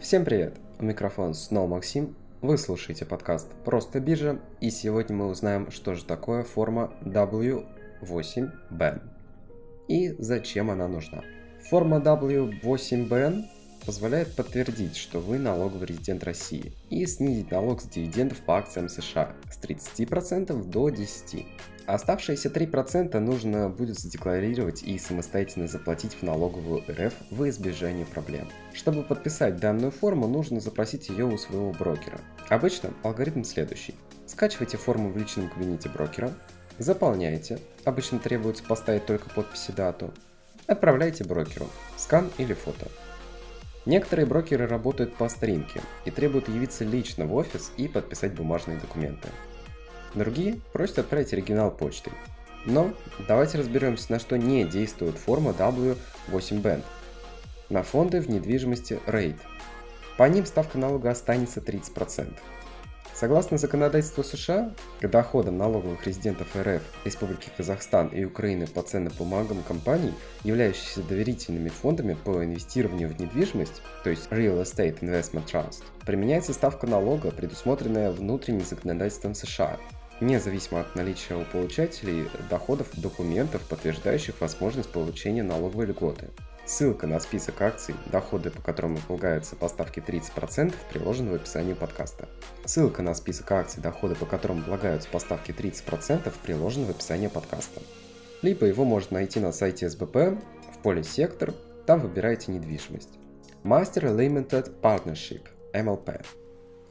Всем привет! У микрофона снова Максим. Вы слушаете подкаст «Просто биржа» и сегодня мы узнаем, что же такое форма W8BN и зачем она нужна. Форма W8BN позволяет подтвердить, что вы налоговый резидент России и снизить налог с дивидендов по акциям США с 30% до 10%. Оставшиеся 3% нужно будет задекларировать и самостоятельно заплатить в налоговую РФ в избежание проблем. Чтобы подписать данную форму, нужно запросить ее у своего брокера. Обычно алгоритм следующий. Скачивайте форму в личном кабинете брокера, заполняете, обычно требуется поставить только подпись дату, отправляйте брокеру, скан или фото. Некоторые брокеры работают по старинке и требуют явиться лично в офис и подписать бумажные документы. Другие просят отправить оригинал почтой. Но давайте разберемся, на что не действует форма W8Band. На фонды в недвижимости RAID. По ним ставка налога останется 30%. Согласно законодательству США, к доходам налоговых резидентов РФ, Республики Казахстан и Украины по ценным бумагам компаний, являющихся доверительными фондами по инвестированию в недвижимость, то есть Real Estate Investment Trust, применяется ставка налога, предусмотренная внутренним законодательством США, независимо от наличия у получателей доходов документов, подтверждающих возможность получения налоговой льготы. Ссылка на список акций, доходы по которым полагаются по ставке 30%, приложена в описании подкаста. Ссылка на список акций, доходы по которым полагаются по ставке 30%, приложена в описании подкаста. Либо его можно найти на сайте СБП, в поле «Сектор», там выбираете недвижимость. Master Limited Partnership, MLP.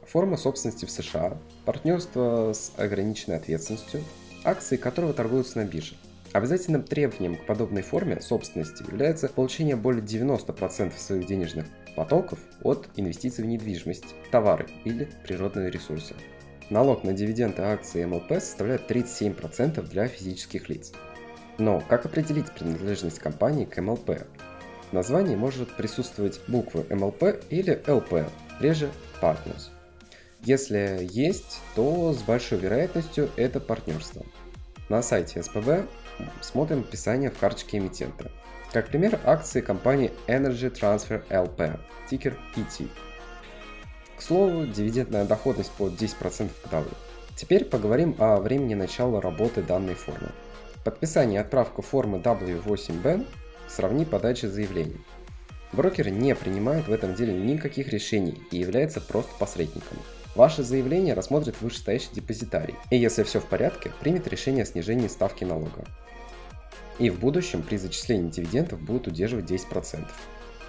Форма собственности в США, партнерство с ограниченной ответственностью, акции которого торгуются на бирже – Обязательным требованием к подобной форме собственности является получение более 90% своих денежных потоков от инвестиций в недвижимость, товары или природные ресурсы. Налог на дивиденды акций МЛП составляет 37% для физических лиц. Но как определить принадлежность компании к МЛП? В названии может присутствовать буквы МЛП или ЛП, реже Partners. Если есть, то с большой вероятностью это партнерство. На сайте СПБ смотрим описание в карточке эмитента. Как пример, акции компании Energy Transfer LP, тикер ET. К слову, дивидендная доходность по 10% годовых. Теперь поговорим о времени начала работы данной формы. Подписание и отправка формы W8B сравни подачи заявлений. Брокер не принимает в этом деле никаких решений и является просто посредником. Ваше заявление рассмотрит вышестоящий депозитарий, и если все в порядке, примет решение о снижении ставки налога и в будущем при зачислении дивидендов будут удерживать 10%.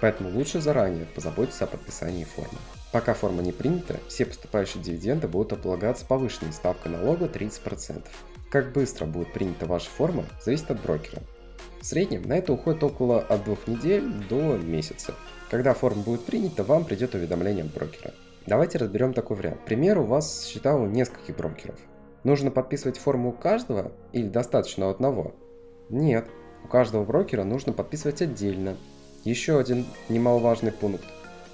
Поэтому лучше заранее позаботиться о подписании формы. Пока форма не принята, все поступающие дивиденды будут облагаться повышенной ставкой налога 30%. Как быстро будет принята ваша форма, зависит от брокера. В среднем на это уходит около от двух недель до месяца. Когда форма будет принята, вам придет уведомление от брокера. Давайте разберем такой вариант. К примеру, у вас счета у нескольких брокеров. Нужно подписывать форму у каждого или достаточно одного? Нет, у каждого брокера нужно подписывать отдельно. Еще один немаловажный пункт.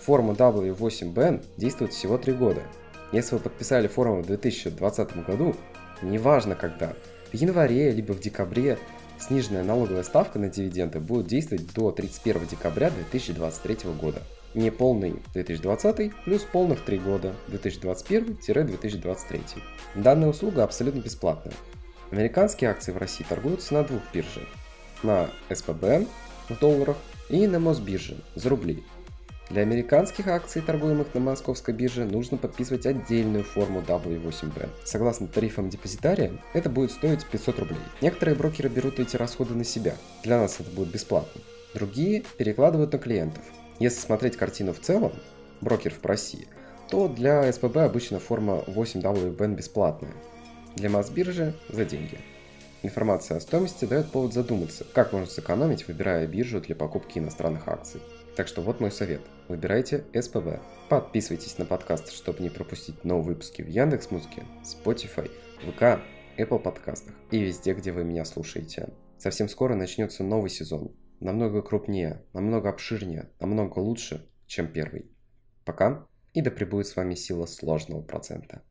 Форма W8BN действует всего 3 года. Если вы подписали форму в 2020 году, неважно когда, в январе либо в декабре, сниженная налоговая ставка на дивиденды будет действовать до 31 декабря 2023 года. Не полный 2020 плюс полных 3 года 2021-2023. Данная услуга абсолютно бесплатная. Американские акции в России торгуются на двух биржах. На СПБ в долларах и на Мосбирже за рубли. Для американских акций, торгуемых на московской бирже, нужно подписывать отдельную форму W8B. Согласно тарифам депозитария, это будет стоить 500 рублей. Некоторые брокеры берут эти расходы на себя. Для нас это будет бесплатно. Другие перекладывают на клиентов. Если смотреть картину в целом, брокеров в России, то для СПБ обычно форма 8WBN бесплатная для Мосбиржи за деньги. Информация о стоимости дает повод задуматься, как можно сэкономить, выбирая биржу для покупки иностранных акций. Так что вот мой совет. Выбирайте СПБ. Подписывайтесь на подкаст, чтобы не пропустить новые выпуски в Яндекс.Музыке, Spotify, ВК, Apple подкастах и везде, где вы меня слушаете. Совсем скоро начнется новый сезон. Намного крупнее, намного обширнее, намного лучше, чем первый. Пока и да пребудет с вами сила сложного процента.